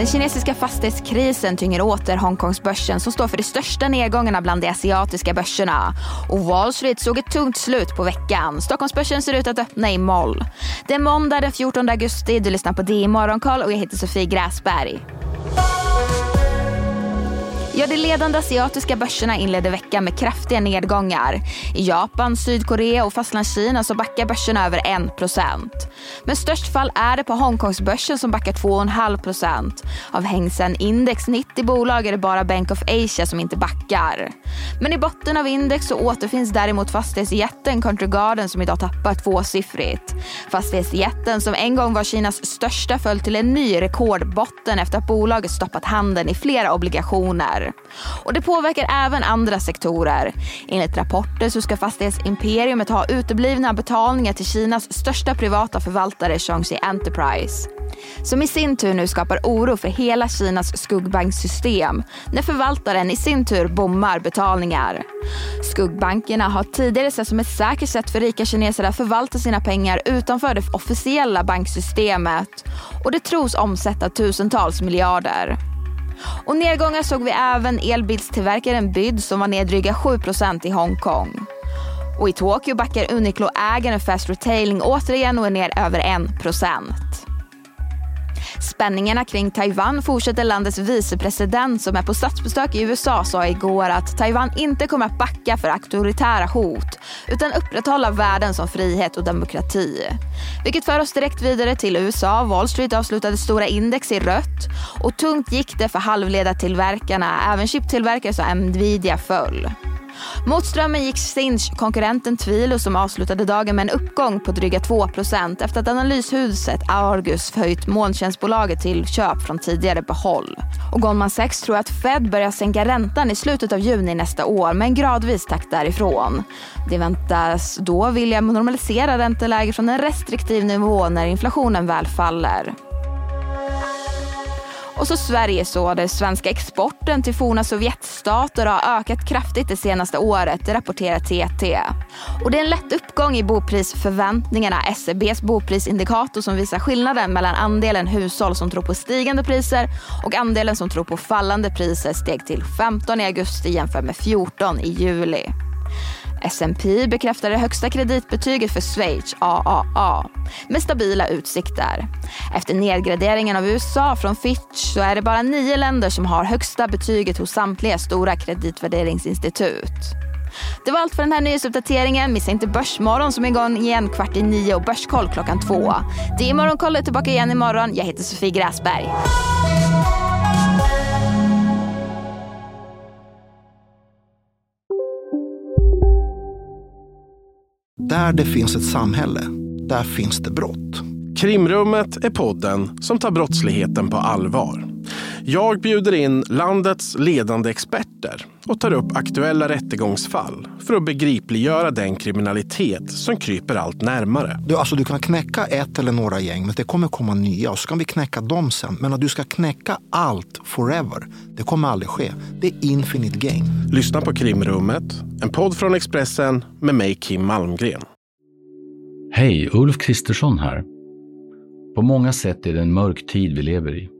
Den kinesiska fastighetskrisen tynger åter Hongkongsbörsen som står för de största nedgångarna bland de asiatiska börserna. Och Wall Street såg ett tungt slut på veckan. Stockholmsbörsen ser ut att öppna i moll. Det är måndag den 14 augusti. Du lyssnar på DI Morgonkoll och jag heter Sofie Gräsberg. Ja, de ledande asiatiska börserna inledde veckan med kraftiga nedgångar. I Japan, Sydkorea och Fastlandskina så backar börserna över 1% Men störst fall är det på Hongkongsbörsen som backar 2,5% Av Hengsen Index 90 bolag är det bara Bank of Asia som inte backar. Men i botten av index så återfinns däremot fastighetsjätten Country Garden som idag tappar tvåsiffrigt. Fastighetsjätten som en gång var Kinas största föll till en ny rekordbotten efter att bolaget stoppat handeln i flera obligationer. Och det påverkar även andra sektorer. Enligt rapporter så ska fastighetsimperiumet ha uteblivna betalningar till Kinas största privata förvaltare Changxi Enterprise. Som i sin tur nu skapar oro för hela Kinas skuggbanksystem när förvaltaren i sin tur bommar betalningar. Skuggbankerna har tidigare sett som ett säkert sätt för rika kineser att förvalta sina pengar utanför det officiella banksystemet och det tros omsätta tusentals miljarder. Och nedgångar såg vi även elbilstillverkaren BYD som var ner dryga 7% i Hongkong. Och i Tokyo backar Uniqlo-ägaren Fast Retailing återigen och är ner över 1 Spänningarna kring Taiwan fortsätter landets vicepresident som är på statsbesök i USA sa igår att Taiwan inte kommer att backa för auktoritära hot utan upprätthålla värden som frihet och demokrati. Vilket för oss direkt vidare till USA. Wall Street avslutade stora index i rött och tungt gick det för halvledartillverkarna. Även chiptillverkare som Nvidia föll. Mot strömmen gick Sinch-konkurrenten Tvilo som avslutade dagen med en uppgång på dryga 2% efter att analyshuset Argus förhöjt molntjänstbolaget till köp från tidigare behåll. Och Goldman Sachs tror att Fed börjar sänka räntan i slutet av juni nästa år med en gradvis takt därifrån. Det väntas då vilja normalisera ränteläget från en restriktiv nivå när inflationen väl faller. Och så Sverige så, där svenska exporten till forna Sovjetstater har ökat kraftigt det senaste året, det rapporterar TT. Och det är en lätt uppgång i boprisförväntningarna. SCBs boprisindikator som visar skillnaden mellan andelen hushåll som tror på stigande priser och andelen som tror på fallande priser steg till 15 i augusti jämfört med 14 i juli. S&P bekräftar det högsta kreditbetyget för Schweiz, AAA, med stabila utsikter. Efter nedgraderingen av USA från Fitch så är det bara nio länder som har högsta betyget hos samtliga stora kreditvärderingsinstitut. Det var allt för den här nyhetsuppdateringen. Missa inte Börsmorgon som är igång igen kvart i nio och Börskoll klockan två. Det är Morgonkoll är tillbaka igen imorgon. Jag heter Sofie Gräsberg. Där det finns ett samhälle, där finns det brott. Krimrummet är podden som tar brottsligheten på allvar. Jag bjuder in landets ledande experter och tar upp aktuella rättegångsfall för att begripliggöra den kriminalitet som kryper allt närmare. Du, alltså, du kan knäcka ett eller några gäng, men det kommer komma nya och så kan vi knäcka dem sen. Men att du ska knäcka allt forever, det kommer aldrig ske. Det är infinite gain. Lyssna på Krimrummet, en podd från Expressen med mig Kim Malmgren. Hej, Ulf Kristersson här. På många sätt är det en mörk tid vi lever i.